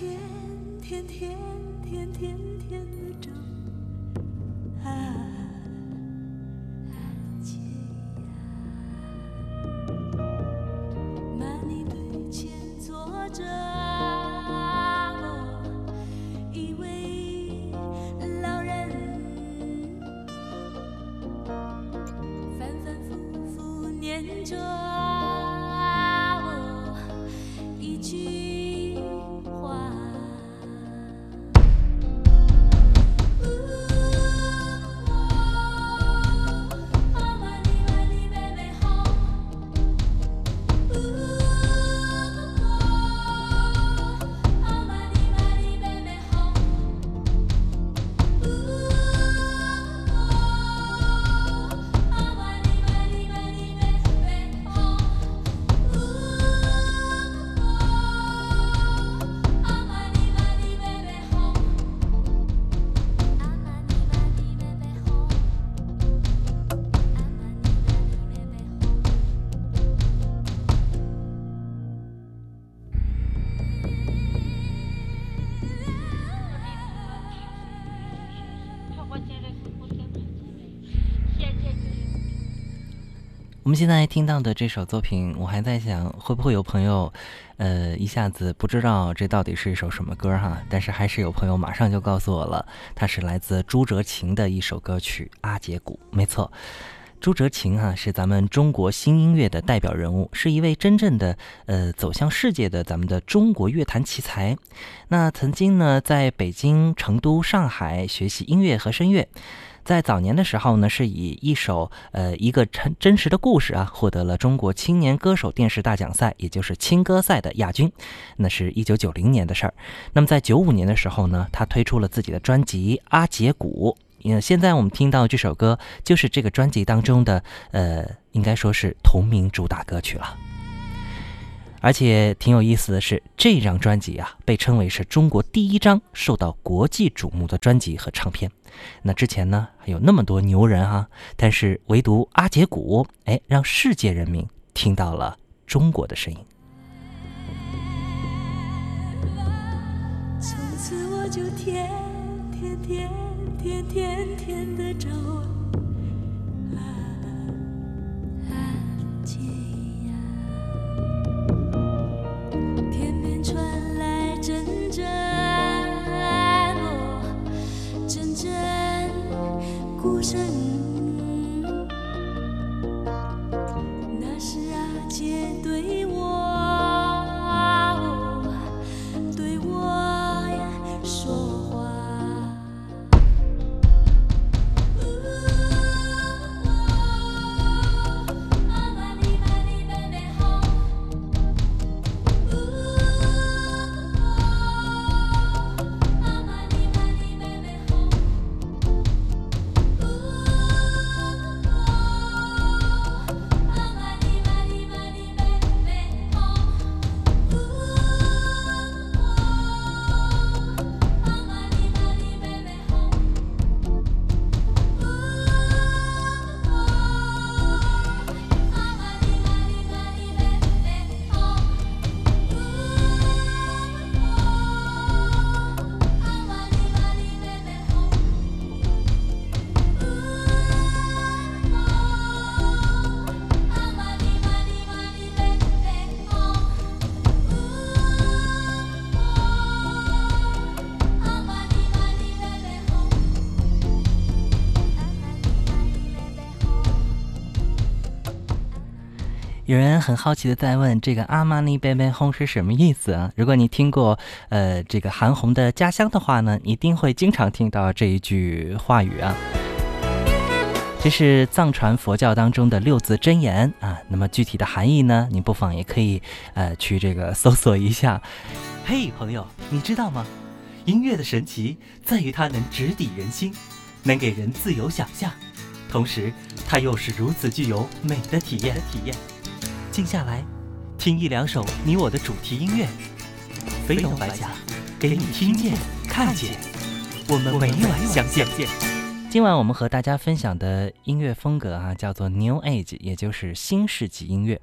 天天天天天。我们现在听到的这首作品，我还在想，会不会有朋友，呃，一下子不知道这到底是一首什么歌哈？但是还是有朋友马上就告诉我了，它是来自朱哲琴的一首歌曲《阿姐鼓》。没错，朱哲琴哈是咱们中国新音乐的代表人物，是一位真正的呃走向世界的咱们的中国乐坛奇才。那曾经呢，在北京、成都、上海学习音乐和声乐。在早年的时候呢，是以一首呃一个真真实的故事啊，获得了中国青年歌手电视大奖赛，也就是青歌赛的亚军。那是一九九零年的事儿。那么在九五年的时候呢，他推出了自己的专辑《阿杰鼓》。嗯，现在我们听到这首歌，就是这个专辑当中的呃，应该说是同名主打歌曲了。而且挺有意思的是，这张专辑啊，被称为是中国第一张受到国际瞩目的专辑和唱片。那之前呢，还有那么多牛人啊，但是唯独阿杰古，哎，让世界人民听到了中国的声音。从此我就天天天天天天的找。Sân 有人很好奇的在问，这个阿玛尼 baby home 是什么意思啊？如果你听过呃这个韩红的家乡的话呢，一定会经常听到这一句话语啊。这是藏传佛教当中的六字真言啊。那么具体的含义呢，你不妨也可以呃去这个搜索一下。嘿，朋友，你知道吗？音乐的神奇在于它能直抵人心，能给人自由想象，同时它又是如此具有美的体验。体验，静下来，听一两首你我的主题音乐，飞龙白甲，给你听见、看见，我们每晚相见。今晚我们和大家分享的音乐风格啊，叫做 New Age，也就是新世纪音乐。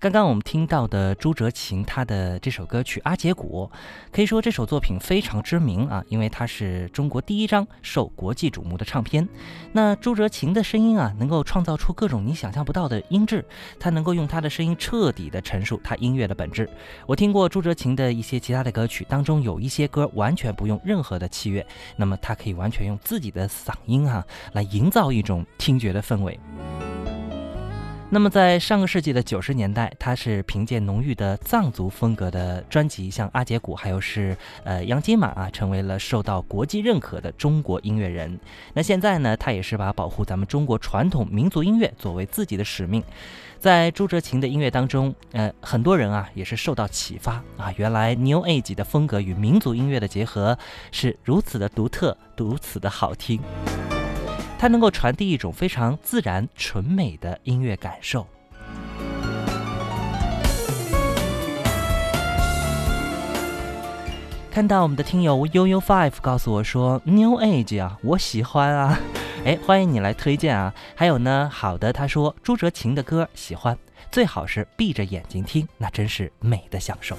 刚刚我们听到的朱哲琴他的这首歌曲《阿杰古》，可以说这首作品非常知名啊，因为它是中国第一张受国际瞩目的唱片。那朱哲琴的声音啊，能够创造出各种你想象不到的音质，他能够用他的声音彻底的陈述他音乐的本质。我听过朱哲琴的一些其他的歌曲，当中有一些歌完全不用任何的器乐，那么他可以完全用自己的嗓音啊，来营造一种听觉的氛围。那么，在上个世纪的九十年代，他是凭借浓郁的藏族风格的专辑，像阿杰古，还有是呃杨金马啊，成为了受到国际认可的中国音乐人。那现在呢，他也是把保护咱们中国传统民族音乐作为自己的使命。在朱哲琴的音乐当中，呃，很多人啊也是受到启发啊，原来 New Age 的风格与民族音乐的结合是如此的独特，如此的好听。它能够传递一种非常自然、纯美的音乐感受。看到我们的听友悠悠 five 告诉我说，New Age 啊，我喜欢啊，哎，欢迎你来推荐啊。还有呢，好的，他说朱哲琴的歌喜欢，最好是闭着眼睛听，那真是美的享受。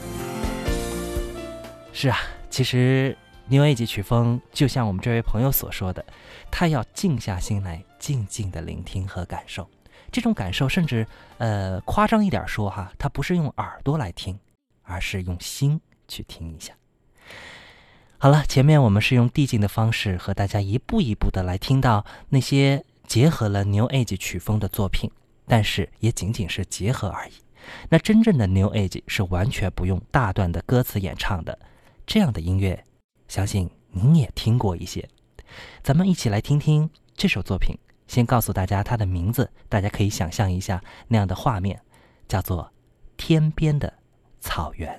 是啊，其实。New Age 曲风，就像我们这位朋友所说的，他要静下心来，静静的聆听和感受。这种感受，甚至呃夸张一点说哈，他不是用耳朵来听，而是用心去听一下。好了，前面我们是用递进的方式和大家一步一步的来听到那些结合了 New Age 曲风的作品，但是也仅仅是结合而已。那真正的 New Age 是完全不用大段的歌词演唱的，这样的音乐。相信您也听过一些，咱们一起来听听这首作品。先告诉大家它的名字，大家可以想象一下那样的画面，叫做《天边的草原》。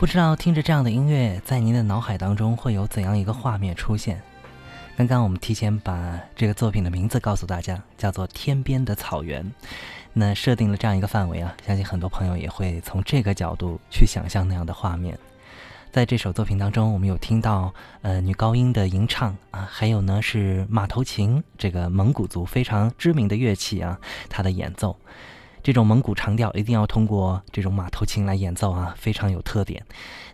不知道听着这样的音乐，在您的脑海当中会有怎样一个画面出现？刚刚我们提前把这个作品的名字告诉大家，叫做《天边的草原》。那设定了这样一个范围啊，相信很多朋友也会从这个角度去想象那样的画面。在这首作品当中，我们有听到呃女高音的吟唱啊，还有呢是马头琴这个蒙古族非常知名的乐器啊，它的演奏。这种蒙古长调一定要通过这种马头琴来演奏啊，非常有特点。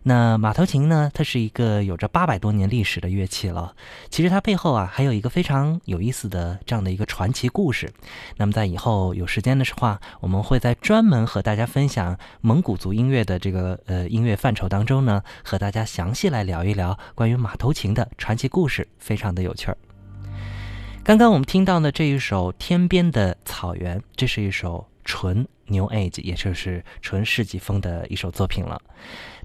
那马头琴呢，它是一个有着八百多年历史的乐器了。其实它背后啊，还有一个非常有意思的这样的一个传奇故事。那么在以后有时间的话，我们会在专门和大家分享蒙古族音乐的这个呃音乐范畴当中呢，和大家详细来聊一聊关于马头琴的传奇故事，非常的有趣儿。刚刚我们听到的这一首《天边的草原》，这是一首。纯 New Age，也就是纯世纪风的一首作品了。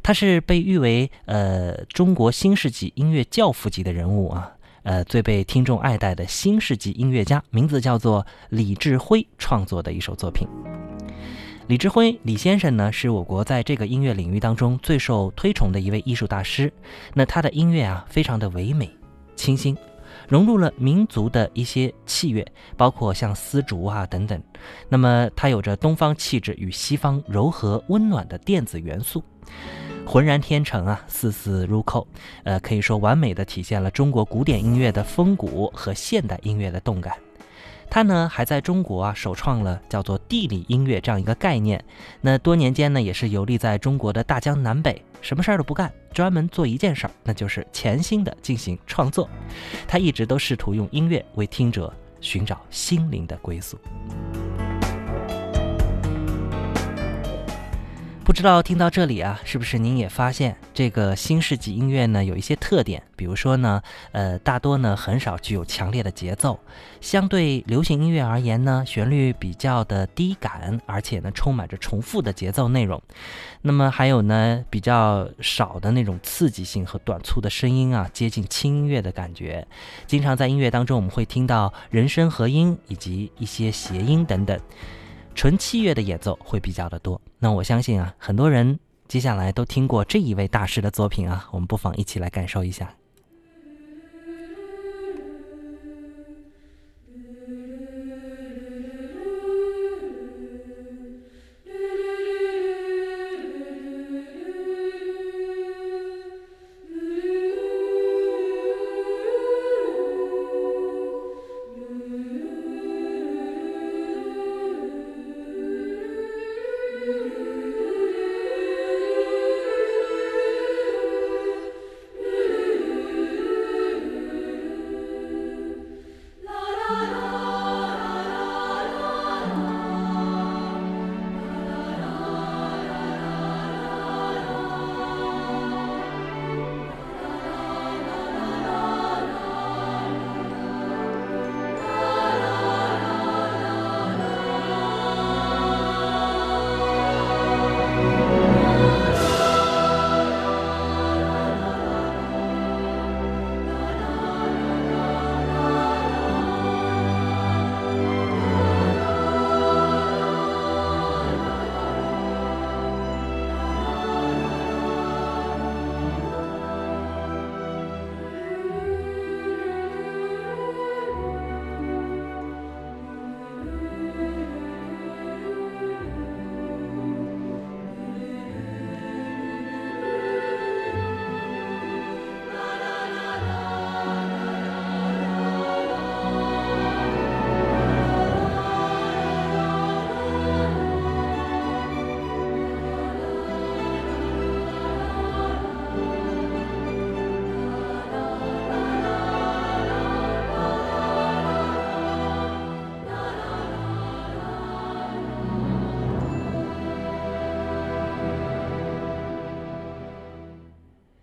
他是被誉为呃中国新世纪音乐教父级的人物啊，呃最被听众爱戴的新世纪音乐家，名字叫做李志辉创作的一首作品。李志辉，李先生呢，是我国在这个音乐领域当中最受推崇的一位艺术大师。那他的音乐啊，非常的唯美、清新。融入了民族的一些器乐，包括像丝竹啊等等。那么它有着东方气质与西方柔和温暖的电子元素，浑然天成啊，丝丝入扣。呃，可以说完美的体现了中国古典音乐的风骨和现代音乐的动感。他呢还在中国啊首创了叫做地理音乐这样一个概念。那多年间呢也是游历在中国的大江南北，什么事儿都不干，专门做一件事儿，那就是潜心的进行创作。他一直都试图用音乐为听者寻找心灵的归宿。不知道听到这里啊，是不是您也发现这个新世纪音乐呢有一些特点？比如说呢，呃，大多呢很少具有强烈的节奏，相对流行音乐而言呢，旋律比较的低感，而且呢充满着重复的节奏内容。那么还有呢比较少的那种刺激性和短促的声音啊，接近轻音乐的感觉。经常在音乐当中我们会听到人声合音以及一些谐音等等。纯器乐的演奏会比较的多，那我相信啊，很多人接下来都听过这一位大师的作品啊，我们不妨一起来感受一下。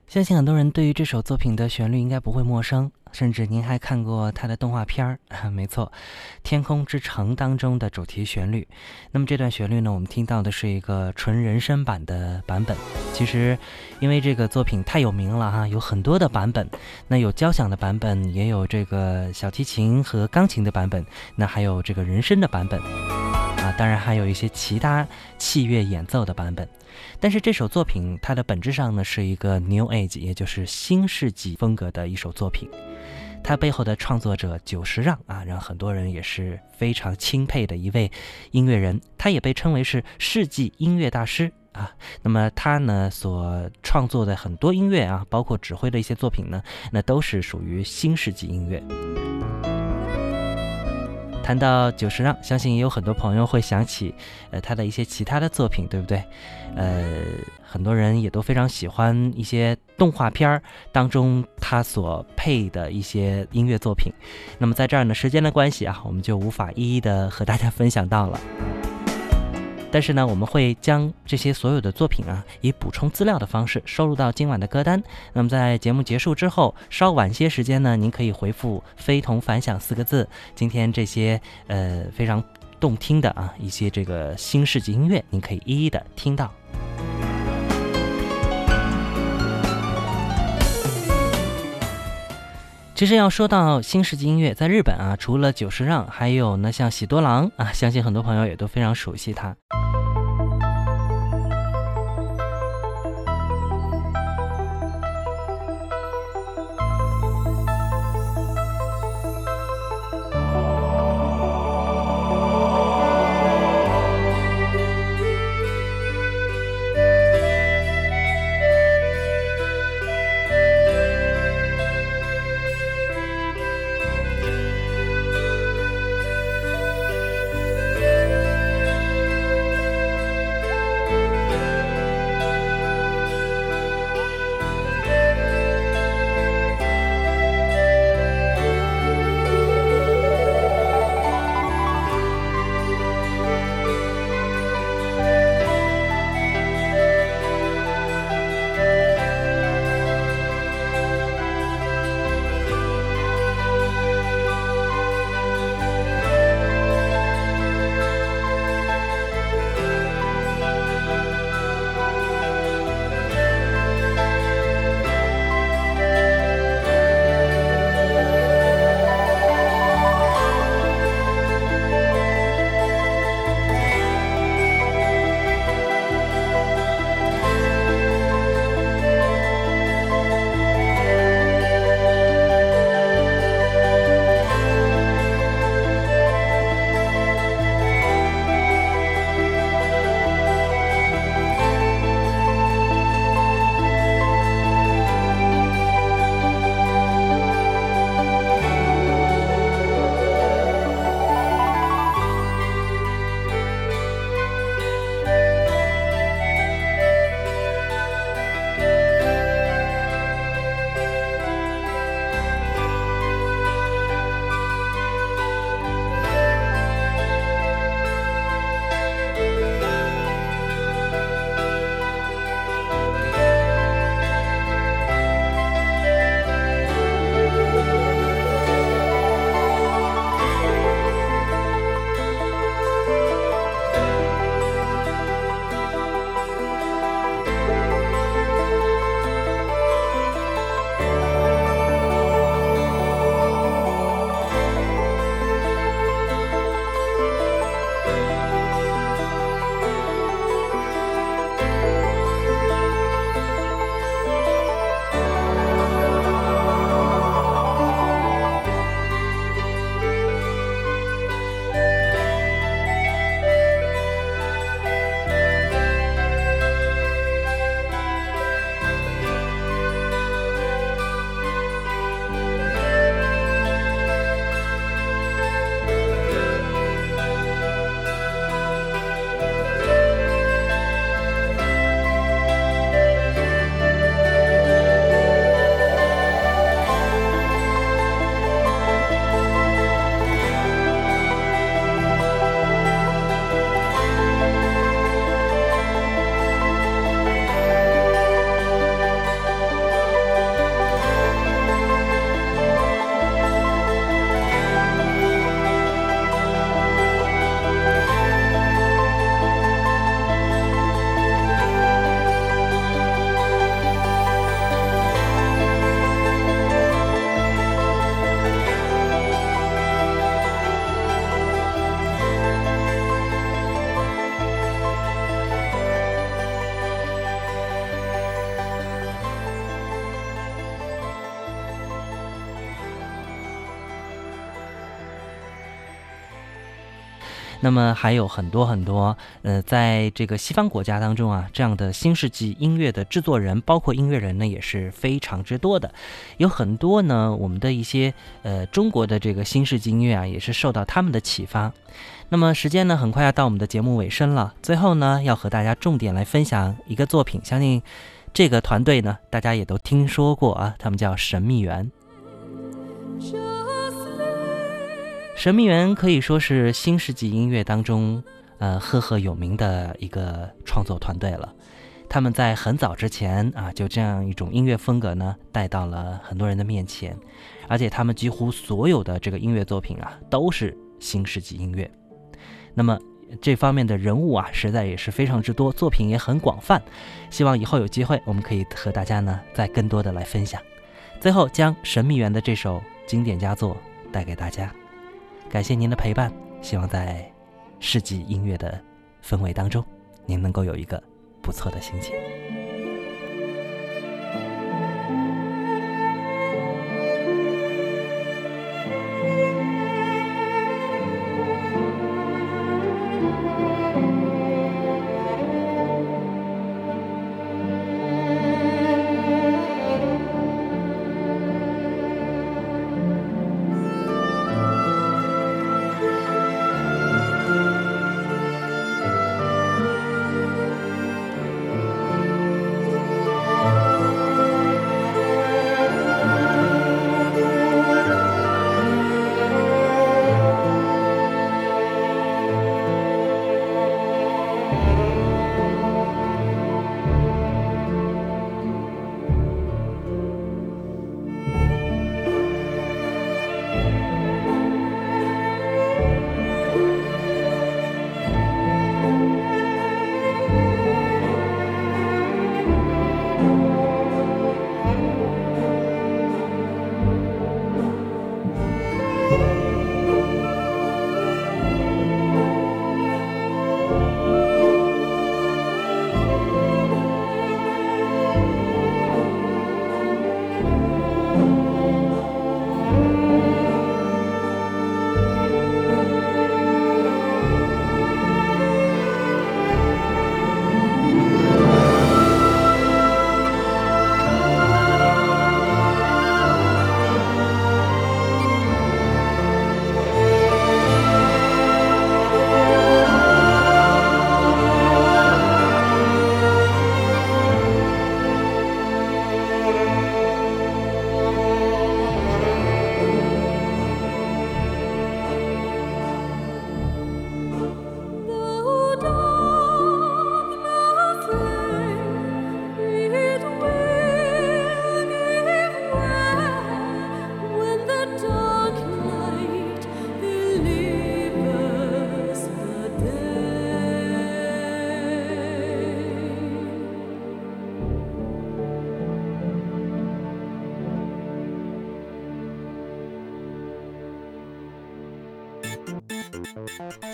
相信很多人对于这首作品的旋律应该不会陌生，甚至您还看过它的动画片儿。没错，《天空之城》当中的主题旋律。那么这段旋律呢，我们听到的是一个纯人声版的版本。其实，因为这个作品太有名了哈，有很多的版本。那有交响的版本，也有这个小提琴和钢琴的版本，那还有这个人声的版本。当然还有一些其他器乐演奏的版本。但是这首作品它的本质上呢是一个 New Age，也就是新世纪风格的一首作品。它背后的创作者久石让啊，让很多人也是非常钦佩的一位音乐人，他也被称为是世纪音乐大师啊。那么他呢所创作的很多音乐啊，包括指挥的一些作品呢，那都是属于新世纪音乐。谈到久石让，相信也有很多朋友会想起，呃，他的一些其他的作品，对不对？呃，很多人也都非常喜欢一些动画片儿当中他所配的一些音乐作品。那么在这儿呢，时间的关系啊，我们就无法一一的和大家分享到了。但是呢，我们会将这些所有的作品啊，以补充资料的方式收录到今晚的歌单。那么在节目结束之后，稍晚些时间呢，您可以回复“非同凡响”四个字。今天这些呃非常动听的啊一些这个新世纪音乐，您可以一一的听到。其实要说到新世纪音乐，在日本啊，除了久石让，还有呢像喜多郎啊，相信很多朋友也都非常熟悉他。那么还有很多很多，呃，在这个西方国家当中啊，这样的新世纪音乐的制作人，包括音乐人呢，也是非常之多的。有很多呢，我们的一些呃中国的这个新世纪音乐啊，也是受到他们的启发。那么时间呢，很快要到我们的节目尾声了。最后呢，要和大家重点来分享一个作品，相信这个团队呢，大家也都听说过啊，他们叫神秘园。神秘园可以说是新世纪音乐当中，呃，赫赫有名的一个创作团队了。他们在很早之前啊，就这样一种音乐风格呢，带到了很多人的面前，而且他们几乎所有的这个音乐作品啊，都是新世纪音乐。那么这方面的人物啊，实在也是非常之多，作品也很广泛。希望以后有机会，我们可以和大家呢，再更多的来分享。最后，将神秘园的这首经典佳作带给大家。感谢您的陪伴，希望在世纪音乐的氛围当中，您能够有一个不错的心情。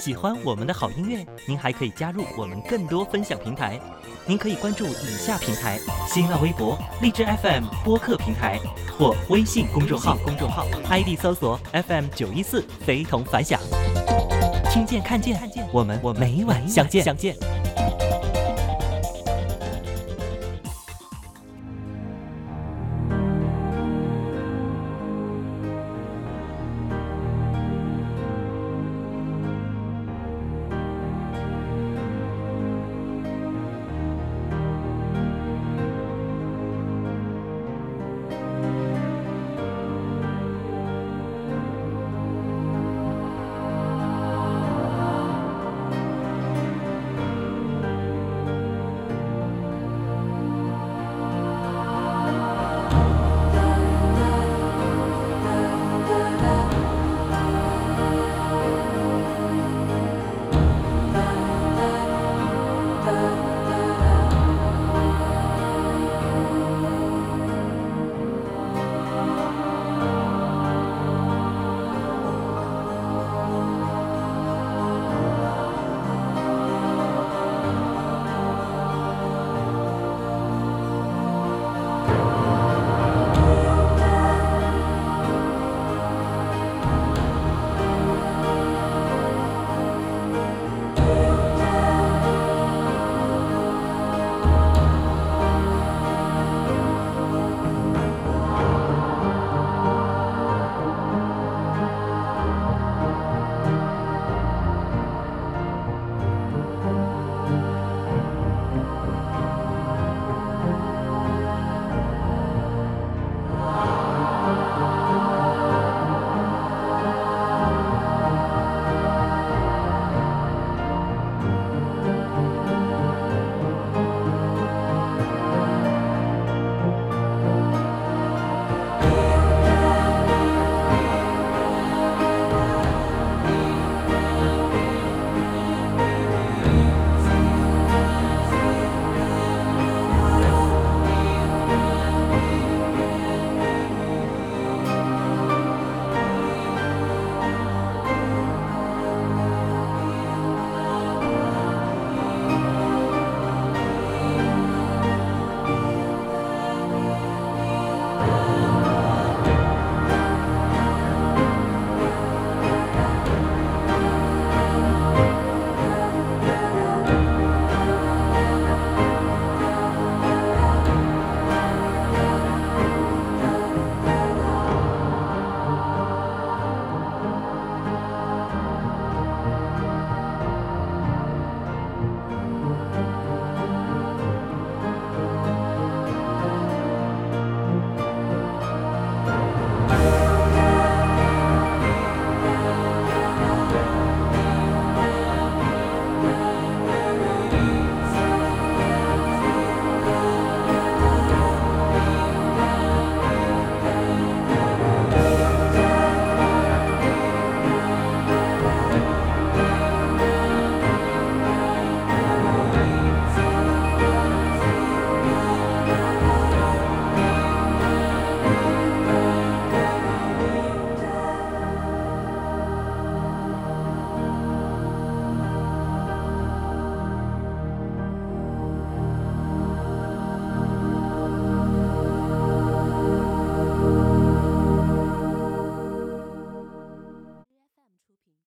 喜欢我们的好音乐，您还可以加入我们更多分享平台。您可以关注以下平台：新浪微博、荔枝 FM 播客平台或微信公众号。公众号 ID 搜索 FM 九一四，非同凡响。听见看见，我们我每晚相见相见。